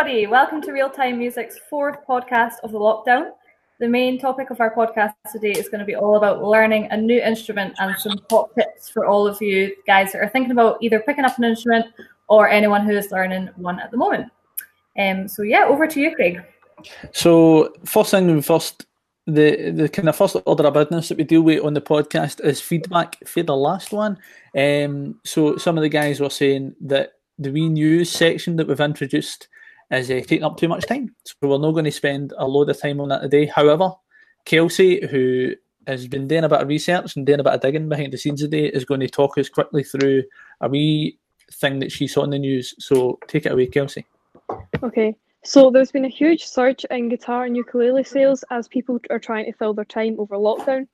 everybody. Welcome to Real Time Music's fourth podcast of the lockdown. The main topic of our podcast today is going to be all about learning a new instrument and some top tips for all of you guys that are thinking about either picking up an instrument or anyone who is learning one at the moment. Um, so, yeah, over to you, Craig. So, first thing first, the the kind of first order of business that we deal with on the podcast is feedback for the last one. Um, so, some of the guys were saying that the we news section that wee've introduced is uh, taking up too much time. So we're not going to spend a load of time on that today. However, Kelsey, who has been doing a bit of research and doing a bit of digging behind the scenes today, is going to talk us quickly through a wee thing that she saw in the news. So take it away, Kelsey. Okay. So there's been a huge surge in guitar and ukulele sales as people are trying to fill their time over lockdown.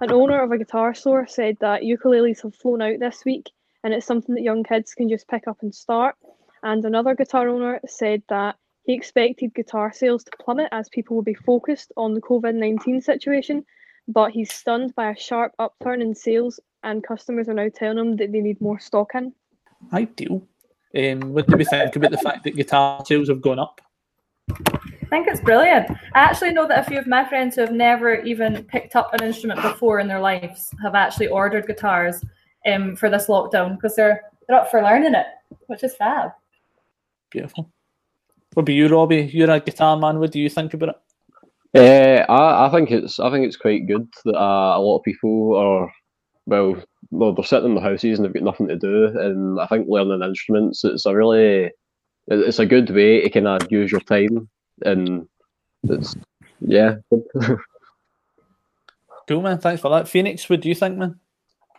An owner of a guitar store said that ukuleles have flown out this week and it's something that young kids can just pick up and start. And another guitar owner said that he expected guitar sales to plummet as people will be focused on the COVID 19 situation, but he's stunned by a sharp upturn in sales, and customers are now telling him that they need more stock in. Ideal. Um, what do we think about the fact that guitar sales have gone up? I think it's brilliant. I actually know that a few of my friends who have never even picked up an instrument before in their lives have actually ordered guitars um, for this lockdown because they're they're up for learning it, which is fab. Beautiful. What about you, Robbie? You're a guitar man. What do you think about it? Uh, I, I think it's I think it's quite good that uh, a lot of people are well, well they're sitting in their houses and they've got nothing to do, and I think learning instruments it's a really it's a good way to kind of use your time, and it's yeah. cool man, thanks for that. Phoenix, what do you think, man?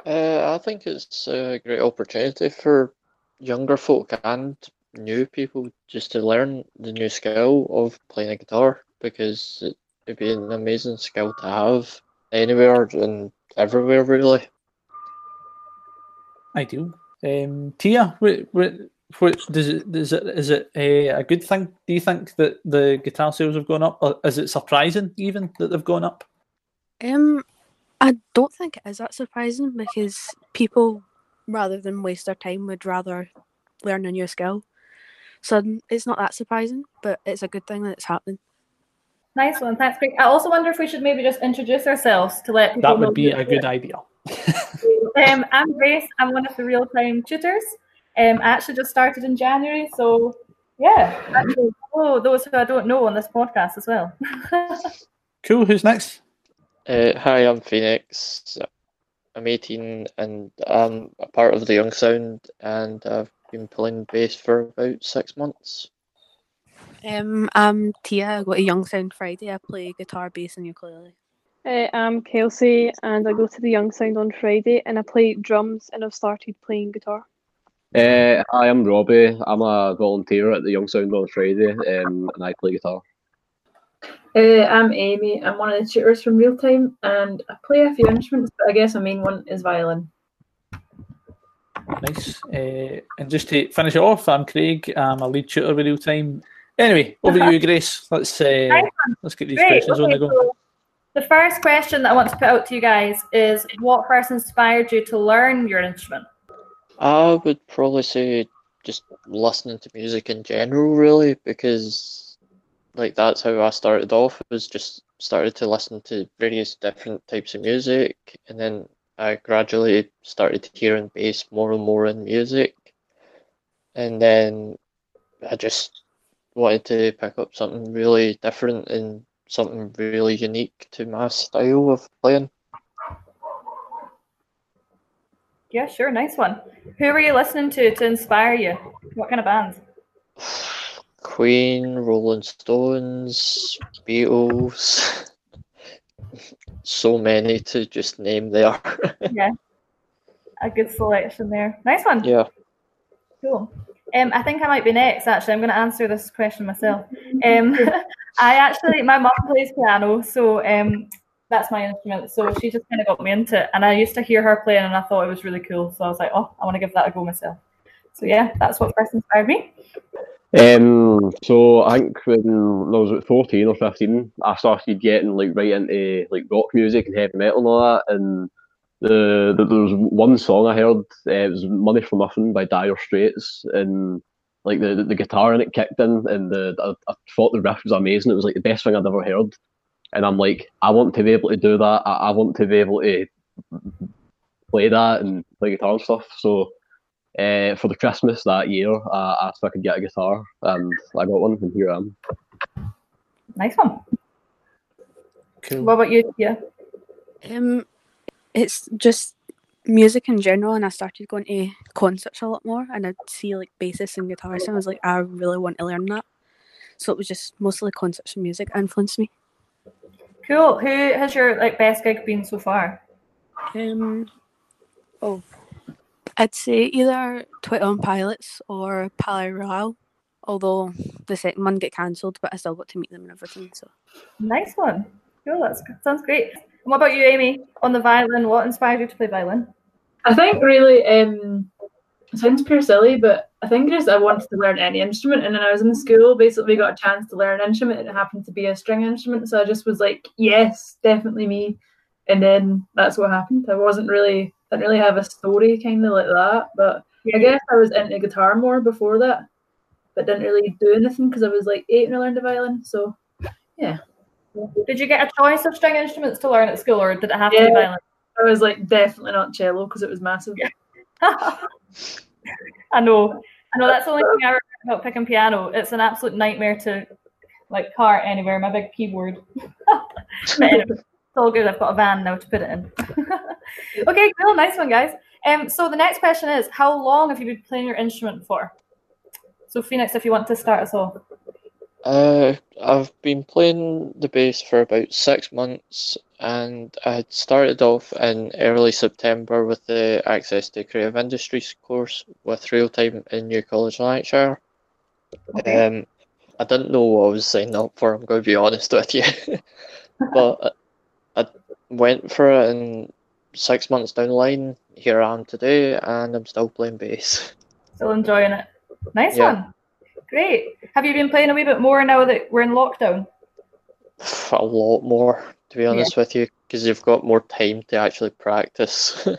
Uh, I think it's a great opportunity for younger folk and new people just to learn the new skill of playing a guitar because it would be an amazing skill to have anywhere and everywhere, really. I do. Um, Tia, what, what, what does it, is it, is it a, a good thing? Do you think that the guitar sales have gone up? Or is it surprising even that they've gone up? Um, I don't think it is that surprising because people, rather than waste their time, would rather learn a new skill. So it's not that surprising, but it's a good thing that it's happening. Nice one, thanks, Craig. I also wonder if we should maybe just introduce ourselves to let that would be a good idea. um, I'm Grace. I'm one of the real-time tutors. Um, I actually just started in January, so yeah. Actually, oh, those who I don't know on this podcast as well. cool. Who's next? Uh, hi, I'm Phoenix. I'm 18 and I'm a part of the Young Sound, and I've been playing bass for about six months. Um, I'm Tia. I go to Young Sound Friday. I play guitar, bass, and ukulele. Uh, I'm Kelsey, and I go to the Young Sound on Friday, and I play drums, and I've started playing guitar. Uh, hi, I'm Robbie. I'm a volunteer at the Young Sound on Friday, um, and I play guitar. Uh, I'm Amy. I'm one of the tutors from Real Time, and I play a few instruments, but I guess my main one is violin. Nice. Uh, and just to finish it off, I'm Craig. I'm a lead tutor with Real Time. Anyway, over to you, Grace. Let's uh, let's get these Great. questions okay, on the go. So the first question that I want to put out to you guys is: What first inspired you to learn your instrument? I would probably say just listening to music in general, really, because like that's how I started off. Was just started to listen to various different types of music, and then I gradually started hearing bass more and more in music, and then I just wanted to pick up something really different and something really unique to my style of playing. Yeah, sure, nice one. Who were you listening to to inspire you? What kind of bands? Queen, Rolling Stones, Beatles. so many to just name there. yeah. A good selection there. Nice one. Yeah. Cool. Um, I think I might be next. Actually, I'm going to answer this question myself. Um, I actually, my mum plays piano, so um, that's my instrument. So she just kind of got me into it, and I used to hear her playing, and I thought it was really cool. So I was like, oh, I want to give that a go myself. So yeah, that's what first inspired me. Um, so I think when I was at 14 or 15, I started getting like right into like rock music and heavy metal and all that. And the, the there was one song I heard. Uh, it was "Money for Nothing" by Dire Straits, and like the, the, the guitar in it kicked in, and the I, I thought the riff was amazing. It was like the best thing I'd ever heard, and I'm like, I want to be able to do that. I, I want to be able to play that and play guitar and stuff. So. Uh, for the Christmas that year, I asked if I could get a guitar, and I got one, and here I am. Nice one. Cool. What about you? Yeah. Um, it's just music in general, and I started going to concerts a lot more, and I'd see like bassists and guitarists, and I was like, I really want to learn that. So it was just mostly concerts and music influenced me. Cool. Who has your like best gig been so far? Um, oh, I'd say either Twenty One Pilots or Palais Royale. Although the second one get cancelled, but I still got to meet them and everything. So Nice one. Cool. That sounds great. And what about you, Amy? On the violin, what inspired you to play violin? I think really, um, it sounds pure silly, but I think just I wanted to learn any instrument, and then I was in school. Basically, got a chance to learn an instrument, and it happened to be a string instrument. So I just was like, yes, definitely me. And then that's what happened. I wasn't really, didn't really have a story kind of like that, but I guess I was into guitar more before that, but didn't really do anything because I was like eight and I learned the violin. So yeah, Did you get a choice of string instruments to learn at school, or did it have to be violin? I was like definitely not cello because it was massive. I know. I know that's the only thing I remember about picking piano. It's an absolute nightmare to like cart anywhere, my big keyboard. but anyway, it's all good. I've got a van now to put it in. okay, cool, nice one, guys. Um, so the next question is, how long have you been playing your instrument for? So Phoenix, if you want to start us off. Uh, I've been playing the bass for about six months, and I had started off in early September with the Access to Creative Industries course with Real Time in New College, Lanarkshire. Okay. Um, I didn't know what I was signing up for. I'm going to be honest with you, but I, I went for it, and six months down the line, here I am today, and I'm still playing bass. Still enjoying it. Nice Yeah. one. Great. Have you been playing a wee bit more now that we're in lockdown? A lot more, to be honest with you, because you've got more time to actually practice.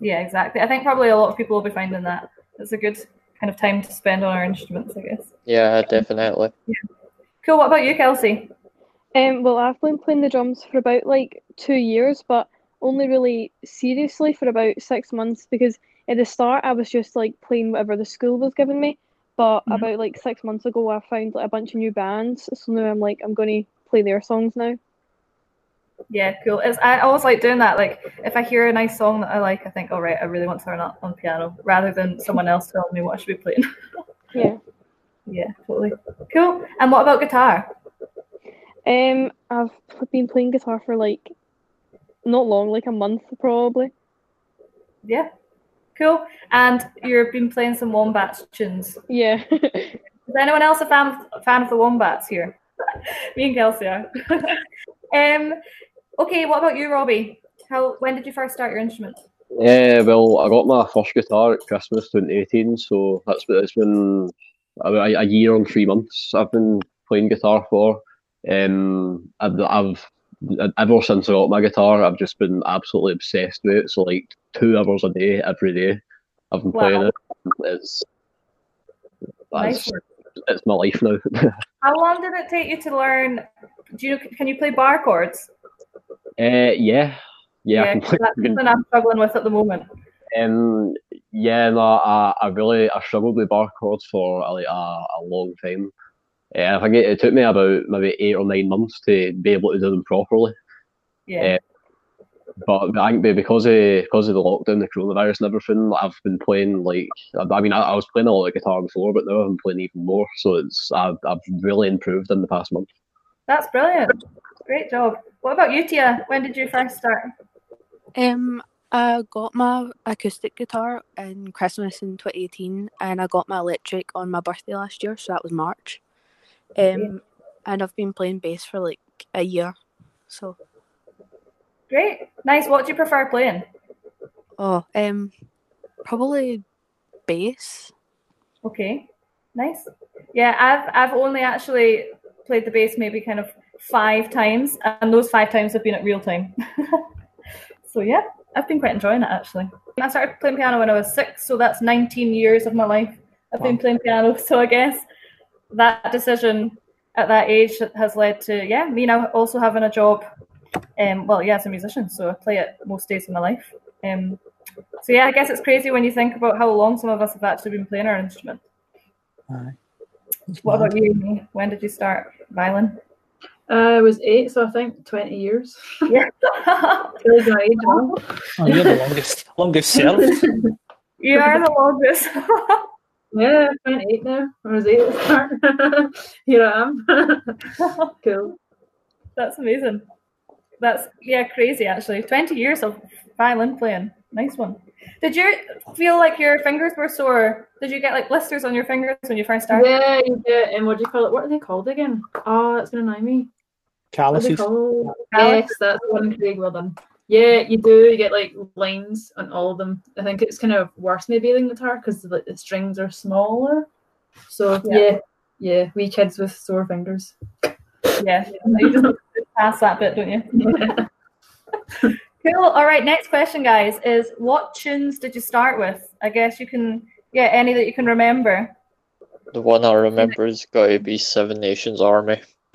Yeah, exactly. I think probably a lot of people will be finding that it's a good kind of time to spend on our instruments, I guess. yeah, definitely. Cool. What about you, Kelsey? Um, well, I've been playing the drums for about like two years, but only really seriously for about six months because at the start I was just like playing whatever the school was giving me. But Mhm. about like six months ago, I found like a bunch of new bands, so now I'm like I'm going to play their songs now. Yeah, cool. It's, I always like doing that. Like, if I hear a nice song that I like, I think, all right, I really want to learn that on piano, rather than someone else telling me what I should be playing. Yeah. yeah, totally. Cool. And what about guitar? Um, I've been playing guitar for like not long, like a month probably. Yeah. Cool. And you've been playing some Wombats tunes. Yeah. Is anyone else a fan of, a fan of the Wombats here? Me and Kelsey are. um, okay, what about you, Robbie? How when did you first start your instrument? Yeah, well, I got my first guitar at Christmas 2018, so that's been, it's been about a, a year and three months I've been playing guitar for. Um, I've, I've ever since I got my guitar, I've just been absolutely obsessed with it. So like two hours a day, every day, I've been Wow. playing it. It's Nice it's my life now. How long did it take you to learn? Do you can you play bar chords? uh, yeah, yeah, play. that's something I'm struggling with at the moment. Um, yeah, no, I, I really I struggled with bar chords for like a, a long time. Uh, I think it, it took me about maybe eight or nine months to be able to do them properly. Yeah. But I think because of because of the lockdown, the coronavirus, and everything, I've been playing like I, I mean I, I was playing a lot of guitar before, but now I'm playing even more. So it's I've I've really improved in the past month. That's brilliant. Great job. What about you, Tia? When did you first start? Um, I got my acoustic guitar in Christmas in 2018, and I got my electric on my birthday last year, so that was March. Um, and I've been playing bass for like a year. So, Great. Nice. What do you prefer playing? oh, um, probably bass. Okay. Nice. Yeah, I've I've only actually played the bass maybe kind of five times, and those five times have been at real time. so yeah, I've been quite enjoying it actually. I started playing piano when I was six, so that's 19 years of my life I've been playing piano, so I guess that decision at that age has led to yeah me now also having a job. Um, well, yeah, as a musician, so I play it most days of my life. Um, so yeah, I guess it's crazy when you think about how long some of us have actually been playing our instrument. Aye. What about you? When did you start violin? I was eight, so I think 20 years. Yeah, Really my age now. Oh, you're the longest, longest served. you are the longest. Yeah, 28 now. I was eight at the start. Here I am. cool. That's amazing. That's yeah, crazy actually. Twenty years of violin playing. Nice one. Did you feel like your fingers were sore? Did you get like blisters on your fingers when you first started? Yeah, you do. And what do you call it? What are they called again? Ah, oh, that's going to annoy me. What Calluses. Calluses. Yes, that's one, Craig. Well done. Yeah, you do. You get like lines on all of them. I think it's kind of worse maybe than guitar because like, the strings are smaller. So Yeah. yeah, yeah, we kids with sore fingers. Yeah, you just pass that bit, don't you? Cool. All right. Next question, guys, is what tunes did you start with? I guess you can, yeah, any that you can remember. The one I remember is got to be Seven Nations Army.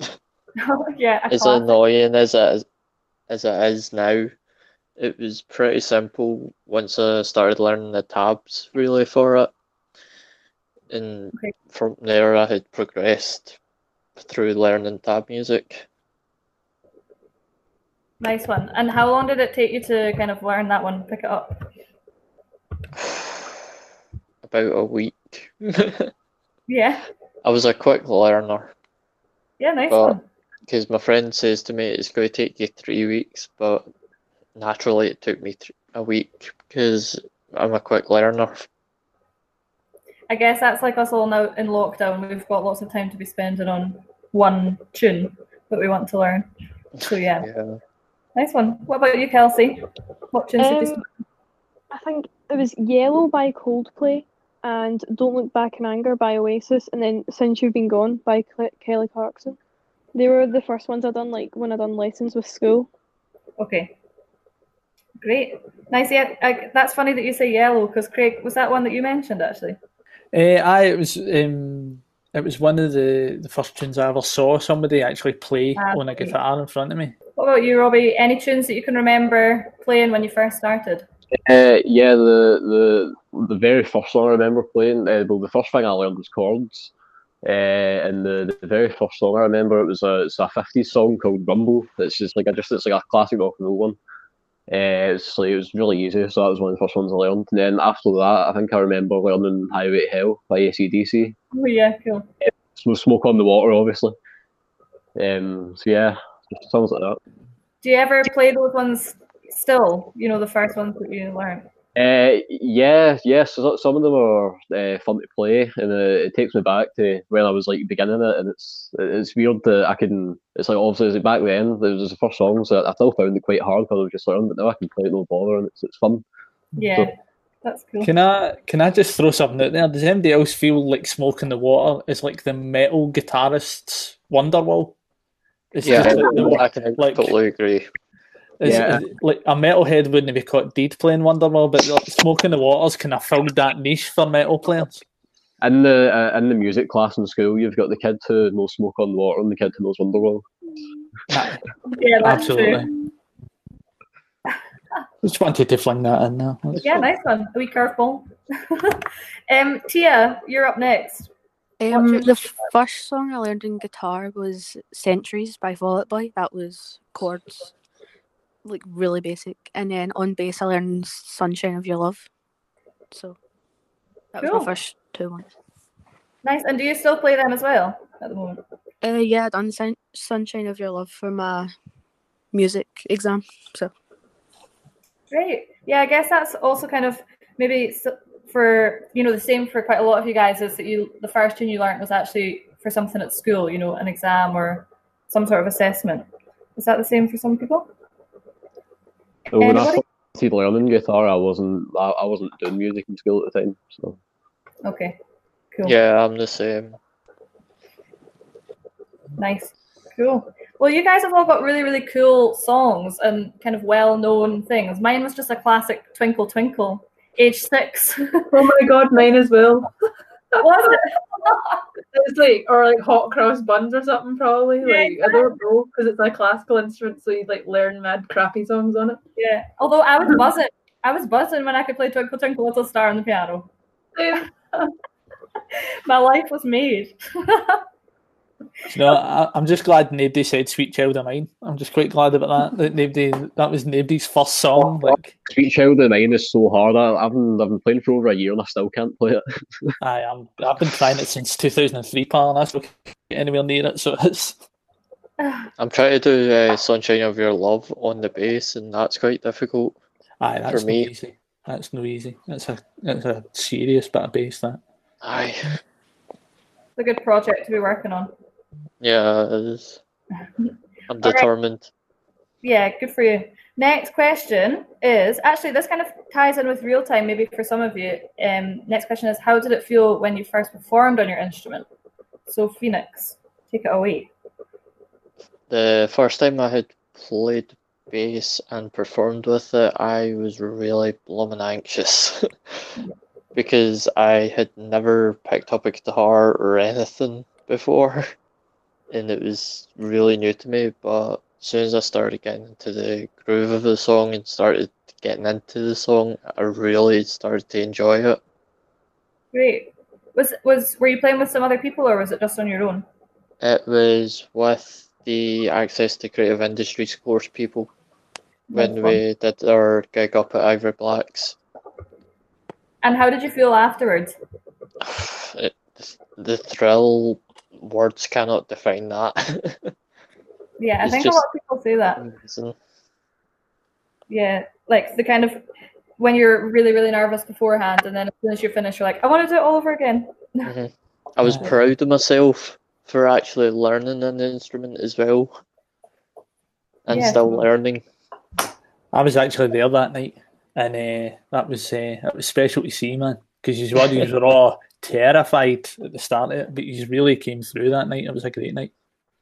yeah, a As classic. annoying as it is, as it is now, it was pretty simple once I started learning the tabs really for it. And Okay. from there, I had progressed through learning tab music. Nice one. And how long did it take you to kind of learn that one, pick it up? About a week. Yeah. I was a quick learner Yeah, nice But- one. because my friend says to me it's going to take you three weeks, but naturally it took me th- a week because I'm a quick learner. I guess that's like us all now in lockdown. We've got lots of time to be spending on one tune that we want to learn. So yeah, Yeah. nice one. What about you, Kelsey? What tunes did you Um. I think it was Yellow by Coldplay and Don't Look Back in Anger by Oasis, and then Since You've Been Gone by Cle- Kelly Clarkson. They were the first ones I done, like when I done lessons with school. Okay. Great. Nice. Yeah, I, that's funny that you say yellow because Craig was that one that you mentioned actually. Uh, I it was um, it was one of the, the first tunes I ever saw somebody actually play Ah, on a okay. guitar in front of me. What about you, Robbie? Any tunes that you can remember playing when you first started? Uh, yeah, the the the very first song I remember playing. Uh, well, the first thing I learned was chords, uh, and the, the very first song I remember it was a it's a fifties song called Rumble. It's just like a just it's like a classic rock and roll one. Uh, it's like it was really easy, so that was one of the first ones I learned. And then after that, I think I remember learning Highway to Hell by ACDC. Oh yeah, cool. Sm- Smoke on the Water, obviously. Um, so yeah, just songs like that. Do you ever play those ones still? You know, the first ones that you learned. Uh, yeah, yes. so some of them are uh, fun to play, and uh, it takes me back to when I was like beginning it, and it's it's weird that I can. It's like obviously it's back then there was the first songs that I still found it quite hard because I was just learning, but now I can play it no bother, and it's it's fun. Yeah, that's cool. Can I can I just throw something out there? Does anybody else feel like Smoke in the Water is like the metal guitarist's Wonderwall? It's Yeah, just like, the- I can like- totally agree. Is- Yeah. is- like a metalhead wouldn't be caught dead playing Wonderwall, but like, Smoke in the Water's kind of filled that niche for metal players. In the uh, in the music class in school, you've got the kid who knows Smoke on the Water and the kid who knows Wonderwall. Yeah, that's true. Just wanted to fling that in there. That's- Yeah, nice one. A wee curveball. um, Tia, you're up next. Um, your- the first song I learned in guitar was "Centuries" by Fall Out Boy. That was chords, like really basic. And then on bass, I learned "Sunshine of Your Love." So that was Cool. my first two ones. Nice. And do you still play them as well at the moment? Uh, yeah, I done Sun- "Sunshine of Your Love" for my music exam. So Great. Yeah, I guess that's also kind of maybe for you know the same for quite a lot of you guys is that you the first tune you learned was actually for something at school, you know, an exam or some sort of assessment. Is that the same for some people? So when I started learning guitar, I wasn't I, I wasn't doing music in school at the time. So Okay. Cool. Yeah, I'm the same. Nice. Cool. Well, you guys have all got really, really cool songs and kind of well known things. Mine was just a classic Twinkle Twinkle, age six. Oh my god, mine as well. Was it? It's like or like hot cross buns or something probably. Yeah, Like I don't know because it's a classical instrument, so you like learn mad crappy songs on it. Yeah. Although I was buzzing. I was buzzing when I could play Twinkle Twinkle Little Star on the piano. Yeah. My life was made. You know, I, I'm just glad nobody said "Sweet Child of Mine." I'm just quite glad about that. That nobody, that was nobody's first song. Like, Sweet Child of Mine is so hard. I, I've been I've been playing for over a year and I still can't play it. I am. I've been trying it since 2003, pal, and I still can't get anywhere near it. So it's I'm trying to do uh, "Sunshine of Your Love" on the bass, and that's quite difficult. aye, that's For no me. easy. That's no easy. That's a that's a serious bit of bass. That. Aye, It's a good project to be working on. Yeah, it is. I'm right. determined. Yeah, good for you. Next question is actually this kind of ties in with real time, maybe for some of you. Um, next question is how did it feel when you first performed on your instrument? So Phoenix, take it away. The first time I had played bass and performed with it, I was really blooming anxious because I had never picked up a guitar or anything before, and it was really new to me. But as soon as I started getting into the groove of the song and started getting into the song, I really started to enjoy it. Great. Was was were you playing with some other people or was it just on your own? It was with the Access to Creative Industries course people when we did our gig up at Ivory Blacks. And how did you feel afterwards? It, the thrill words cannot define that. Yeah, I It's think a lot of people say that. Amazing. Yeah, like the kind of when you're really really nervous beforehand, and then as soon as you finish, you're like, I want to do it all over again. Mhm. I was Yeah. proud of myself for actually learning an instrument as well, and Yeah. still learning. I was actually there that night, and uh, that was uh, that was special to see, man. Because you were, yous were all terrified at the start of it, but you really came through that night. It was a great night.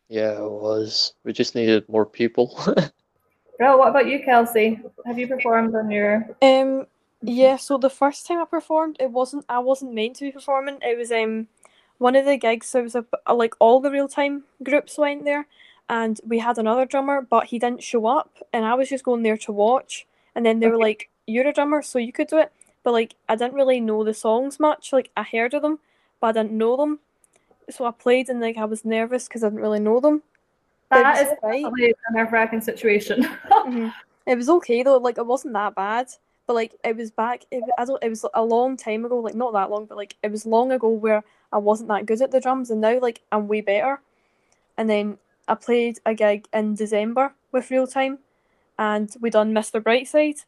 Yeah, it was. We just needed more people. Well, what about you, Kelsey? Have you performed on your? Um, yeah. So the first time I performed, it wasn't. I wasn't meant to be performing. It was um, one of the gigs. So it was a, a like all the real time groups went there, and we had another drummer, but he didn't show up, and I was just going there to watch. And then they were like, "You're a drummer, so you could do it." But like, I didn't really know the songs much. Like, I heard of them, but I didn't know them. So I played, and like, I was nervous because I didn't really know them. That is That it is was alright. definitely a nerve-wracking situation. Mhm. It was okay though. Like it wasn't that bad, but like it was back. It, I don't. It was a long time ago. Like not that long, but like it was long ago where I wasn't that good at the drums, and now like I'm way better. And then I played a gig in December with Real Time, and we done Mr. Brightside,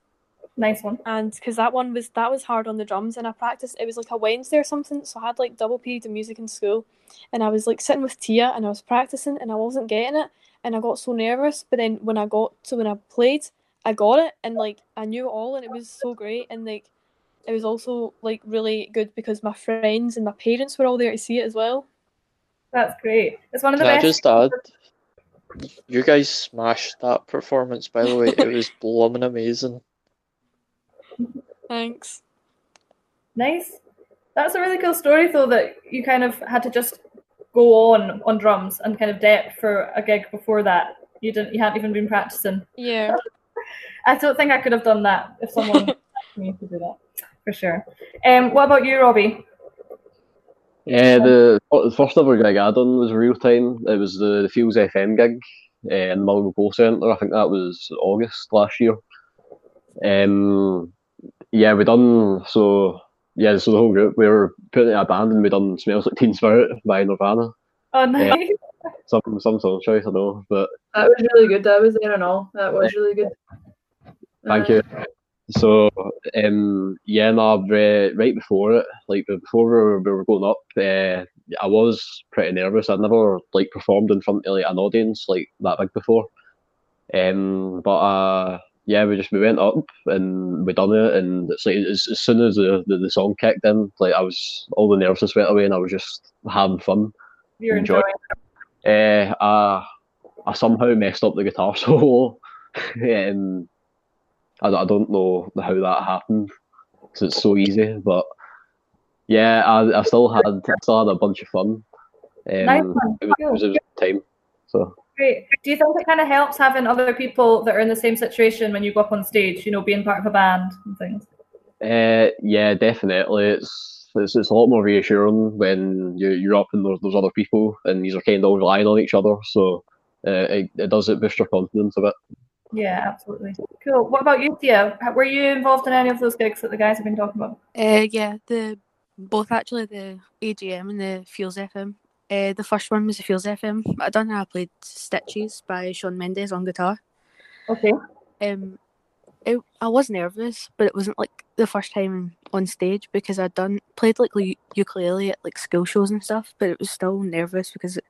nice one. and because that one was that was hard on the drums, and I practiced. It was like a Wednesday or something, so I had like double period of music in school, and I was like sitting with Tia, and I was practicing, and I wasn't getting it, and I got so nervous. But then when I got to when I played, I got it, and like I knew it all, and it was so great, and like it was also like really good because my friends and my parents were all there to see it as well. That's great. It's one of the Can I best. just add? You guys smashed that performance, by the way. It was blooming amazing. Thanks. Nice. That's a really cool story, though, that you kind of had to just go on on drums and kind of depth for a gig before that. You didn't. You hadn't even been practicing. Yeah. I don't think I could have done that if someone asked me to do that for sure. Um, what about you, Robbie? Yeah, the, the first ever gig I done was real time. It was the, the Fields FM gig uh, in the Mulligan Bowl Centre. I think that was August last year. Um, yeah, we done so. Yeah, so the whole group we were putting in a band and we done "Smells Like Teen Spirit" by Nirvana. Oh, nice. Some some song choice, I know, but That was really good. I was there and all. That was really good. Thank Uh, you. So, um, yeah, no, right, right before it, like before we were, we were going up, uh, I was pretty nervous. I'd never like performed in front of like an audience like that big before. Um, but uh, yeah, we just we went up and we done it, and it's like as, as soon as the, the, the song kicked in, like I was all the nervousness went away, and I was just having fun. You're Enjoy. enjoying. Uh, I, I somehow messed up the guitar solo. um, I, I don't know how that happened because it's so easy, but Yeah, I, I still had I still had a bunch of fun. Um, Nice one. it, was, it was a good time. So Great. Do you think it kind of helps having other people that are in the same situation when you go up on stage? You know, being part of a band and things. uh, yeah, definitely. It's, it's it's a lot more reassuring when you you're up and there's, there's other people and these are kind of all relying on each other. So uh, it, it does it boost your confidence a bit. Yeah, absolutely. Cool. What about you, Tia? Were you involved in any of those gigs that the guys have been talking about? Uh, yeah, the both actually the AGM and the Fuels FM. Uh, the first one was the Fuels FM. I don't know. I played Stitches by Shawn Mendes on guitar. Okay. Um, it, I was nervous, but it wasn't like the first time on stage because I'd done played like ukulele at like school shows and stuff. But it was still nervous because it,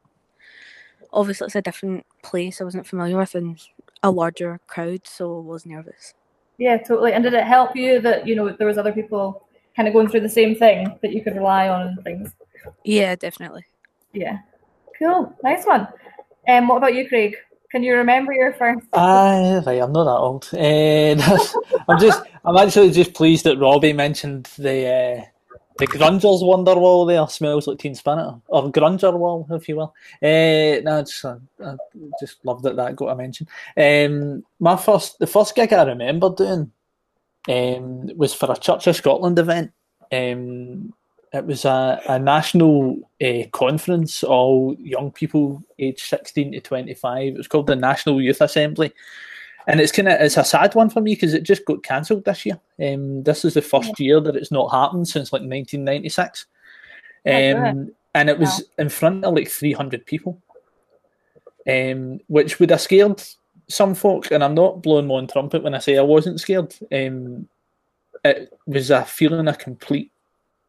obviously it's a different place I wasn't familiar with and a larger crowd, so I was nervous. Yeah, totally. And did it help you that you know there was other people kind of going through the same thing that you could rely on and things? Yeah, definitely. Yeah. Cool. Nice one. Um, what about you, Craig? Can you remember your first? Aye, right, I'm not that old. That's- I'm just, I'm actually just pleased that Robbie mentioned the uh, the Grungers Wonderwall there. Smells like Teen Spirit, or Grunger Wall, if you will. Uh, no, just, uh, I just love that that got a mention. Um, my first, the first gig I remember doing um, was for a Church of Scotland event. Um, it was a, a national uh, conference, all young people aged 16 to 25. It was called the National Youth Assembly. And it's kind of it's a sad one for me because it just got cancelled this year. Um, this is the first year that it's not happened since like 1996. Um, and it was in front of like 300 people, um, which would have scared some folk. And I'm not blowing my own trumpet when I say I wasn't scared. Um, it was a feeling of complete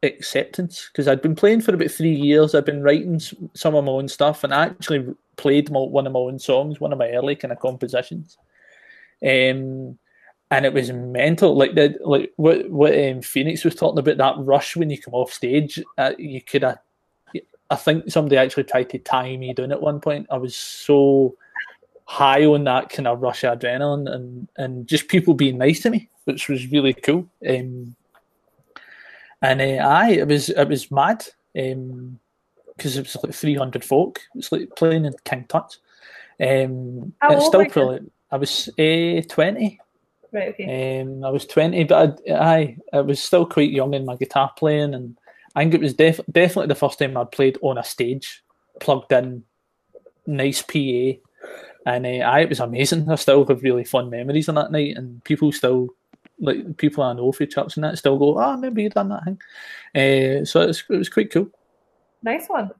acceptance because I'd been playing for about three years. I'd been writing some of my own stuff and I actually played my, one of my own songs, one of my early kind of compositions. Um, and it was mental, like the like what what um, Phoenix was talking about that rush when you come off stage. Uh, you could have, I think somebody actually tried to tie me down at one point. I was so high on that kind of rush of adrenaline and and just people being nice to me, which was really cool. Um, and uh, aye, it was it was mad because it was like three hundred folk. It's like playing in King Tut's. Um, How it's still you? I was uh, twenty. Right. Okay. Um, I was twenty, but I, I I was still quite young in my guitar playing, and I think it was def- definitely the first time I'd played on a stage, plugged in, nice PA, and uh, I, it was amazing. I still have really fun memories on that night, and people still like people I know for church and that still go, oh, maybe you done that thing. Uh, so it was, it was quite cool. Nice one.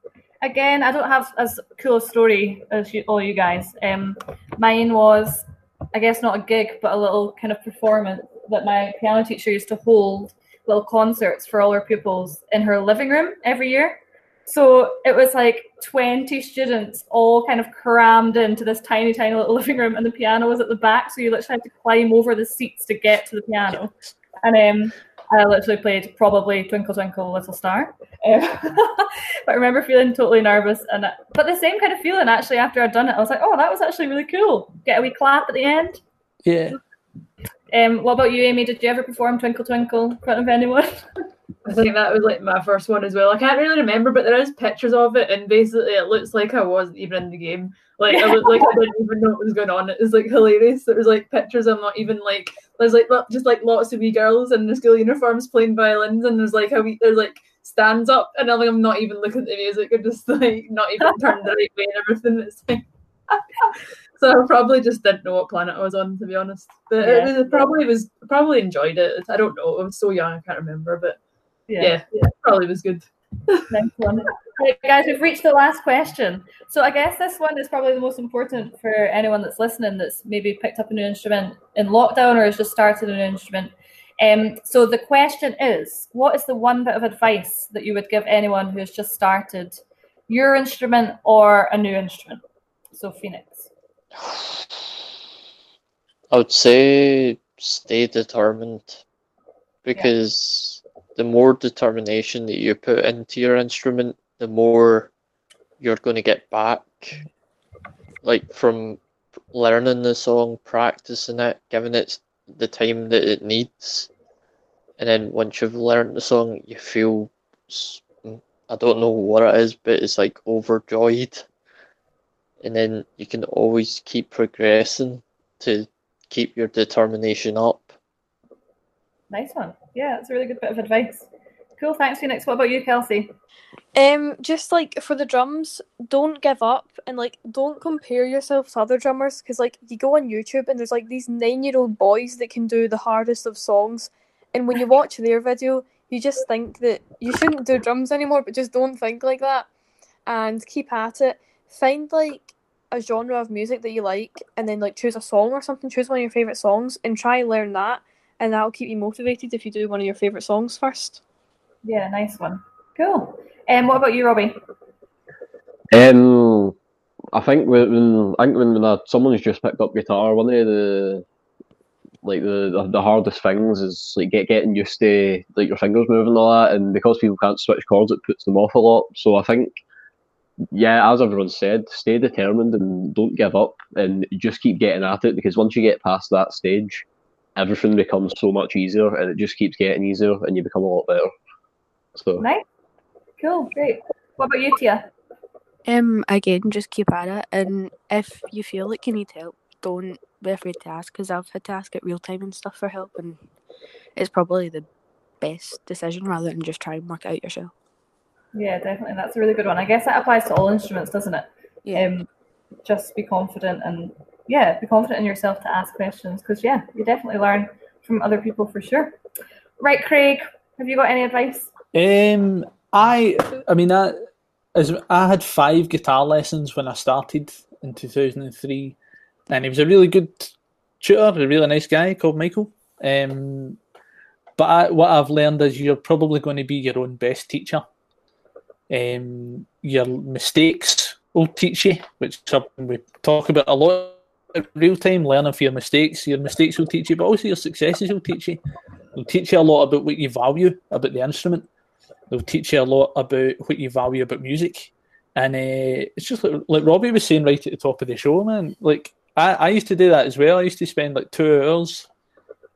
Again, I don't have as cool a story as you, all you guys. Um, mine was, I guess, not a gig, but a little kind of performance that my piano teacher used to hold little concerts for all her pupils in her living room every year. So it was like 20 students all kind of crammed into this tiny, tiny little living room, and the piano was at the back. So you literally had to climb over the seats to get to the piano. And um, I literally played probably Twinkle Twinkle Little Star. Um, but I remember feeling totally nervous, and but the same kind of feeling actually after I'd done it. I was like, oh, that was actually really cool. Get a wee clap at the end. Yeah. Um, what about you, Amy? Did you ever perform Twinkle Twinkle in front of anyone? I think that was like my first one as well. I can't really remember, but there is pictures of it, and basically it looks like I wasn't even in the game. Like I looked like I didn't even know what was going on. It was like hilarious. There was like pictures. I'm not even like there's like just like lots of wee girls in their school uniforms playing violins, and there's like a wee there's like stands up, and I'm like I'm not even looking at the music. I'm just like not even turned the right way and everything. It's like. So I probably just didn't know what planet I was on, to be honest. But it Yeah. was probably was probably enjoyed it. I don't know. I was so young, I can't remember. But yeah, yeah, probably was good. Nice one. Right, guys, we've reached the last question. So I guess this one is probably the most important for anyone that's listening that's maybe picked up a new instrument in lockdown or has just started a new instrument. Um, so the question is, what is the one bit of advice that you would give anyone who has just started your instrument or a new instrument? So Phoenix. I would say stay determined because the more determination that you put into your instrument, the more you're going to get back. Like from learning the song, practicing it, giving it the time that it needs. And then once you've learned the song, you feel I don't know what it is, but it's like overjoyed. And then you can always keep progressing to keep your determination up. Nice one. Yeah, that's a really good bit of advice. Cool. Thanks, Phoenix. What about you, Kelsey? Um, just like for the drums, don't give up and like don't compare yourself to other drummers because like you go on YouTube and there's like these nine year old boys that can do the hardest of songs, and when you watch their video, you just think that you shouldn't do drums anymore, but just don't think like that, and keep at it. Find like a genre of music that you like, and then like choose a song or something. Choose one of your favorite songs and try learn that, and that'll keep you motivated if you do one of your favorite songs first. Yeah, nice one. Cool. And um, what about you, Robbie? Um, I think when I think when, when someone's just picked up guitar, one of the like the, the, the hardest things is like get getting used to like your fingers moving and all that, and because people can't switch chords, it puts them off a lot. So I think, yeah, as everyone said, stay determined and don't give up, and just keep getting at it because once you get past that stage, everything becomes so much easier, and it just keeps getting easier, and you become a lot better. So nice. Cool, great. What about you, Tia? Um, again, just keep at it, and if you feel like you need help, don't be afraid to ask. Because I've had to ask at real time and stuff for help, and it's probably the best decision rather than just try and work out yourself. Yeah, definitely. That's a really good one. I guess that applies to all instruments, doesn't it? Yeah. Um, just be confident and yeah, be confident in yourself to ask questions because yeah, you definitely learn from other people for sure. Right, Craig, have you got any advice? Um, I, I mean, I, as I had five guitar lessons when I started in two thousand and three, and he was a really good tutor, a really nice guy called Michael. Um, but I, what I've learned is you're probably going to be your own best teacher. Um, your mistakes will teach you, which we talk about a lot real time learning for your mistakes. Your mistakes will teach you, but also your successes will teach you. They'll teach you a lot about what you value about the instrument. They'll teach you a lot about what you value about music. And uh, it's just like, like Robbie was saying right at the top of the show, man. Like I, I used to do that as well. I used to spend like two hours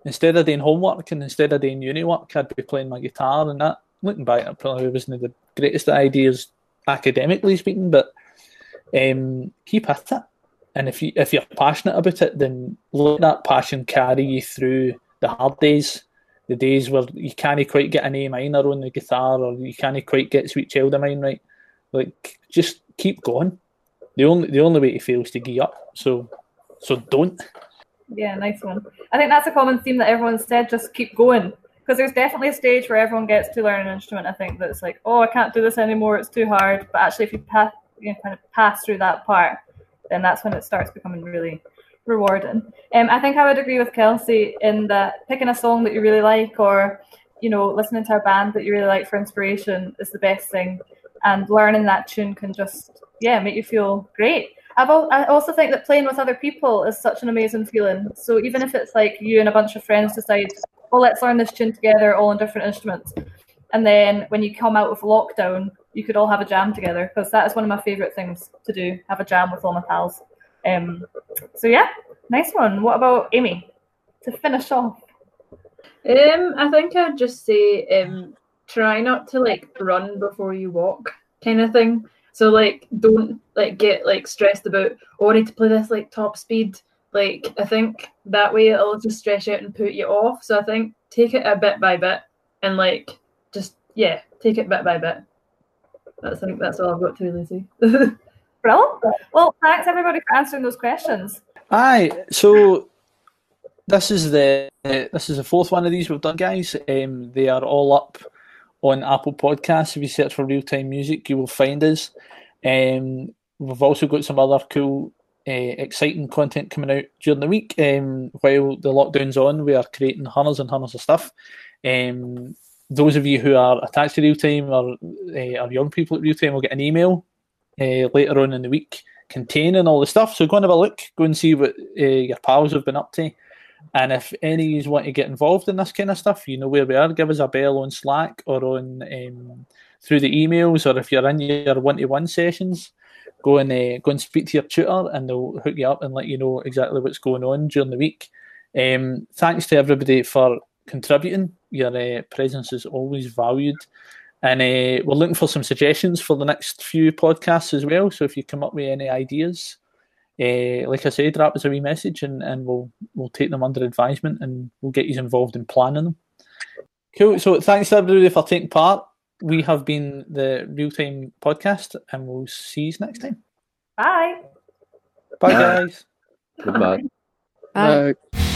instead of doing homework and instead of doing uni work, I'd be playing my guitar and that. Looking back, it probably wasn't the greatest ideas academically speaking, but um, keep at it. And if you if you're passionate about it, then let that passion carry you through the hard days, the days where you can't quite get an A minor on the guitar or you can't quite get Sweet Child of Mine right. Like just keep going. The only the only way to fail is to give up. So so don't. Yeah, nice one. I think that's a common theme that everyone said. Just keep going because there's definitely a stage where everyone gets to learn an instrument. I think that's like, oh, I can't do this anymore. It's too hard. But actually, if you pass, you know, kind of pass through that part, then that's when it starts becoming really rewarding. Um, I think I would agree with Kelsey in that picking a song that you really like, or you know, listening to a band that you really like for inspiration is the best thing. And learning that tune can just yeah make you feel great. I've al- I also think that playing with other people is such an amazing feeling. So even if it's like you and a bunch of friends decide, oh, let's learn this tune together, all on different instruments, and then when you come out of lockdown, you could all have a jam together because that is one of my favorite things to do have a jam with all my pals. Um so yeah nice one. What about amy? To finish off. Um i think i'd just say um try not to like run before you walk kind of thing. So like don't like get like stressed about oh i need to play this like top speed. Like i think that way it'll just you out and put you off. So i think take it a bit by bit and like just yeah take it bit by bit that's, I think that's all I've got to really say. Brilliant. Well, thanks everybody for answering those questions. Aye, so this is the this is the fourth one of these we've done, guys. Um, they are all up on Apple Podcasts. If you search for real time music, you will find us. Um, we've also got some other cool, uh, exciting content coming out during the week. Um, while the lockdown's on, we are creating hundreds and hundreds of stuff. Um, those of you who are attached to real time or uh, are young people at real time will get an email uh, later on in the week containing all the stuff. So go and have a look, go and see what uh, your pals have been up to. And if any of you want to get involved in this kind of stuff, you know where we are. Give us a bell on Slack or on um, through the emails, or if you're in your one-to-one sessions, go and uh, go and speak to your tutor, and they'll hook you up and let you know exactly what's going on during the week. Um, thanks to everybody for contributing. Your uh, presence is always valued, And uh, we're looking for some suggestions for the next few podcasts as well. So if you come up with any ideas, uh, like I said, drop us a wee message and, and we'll we'll take them under advisement and we'll get you involved in planning them. Cool. So thanks everybody for taking part. We have been the Real Time Podcast and we'll see you next time. Bye. Bye, Bye. guys. Goodbye. Bye. Uh,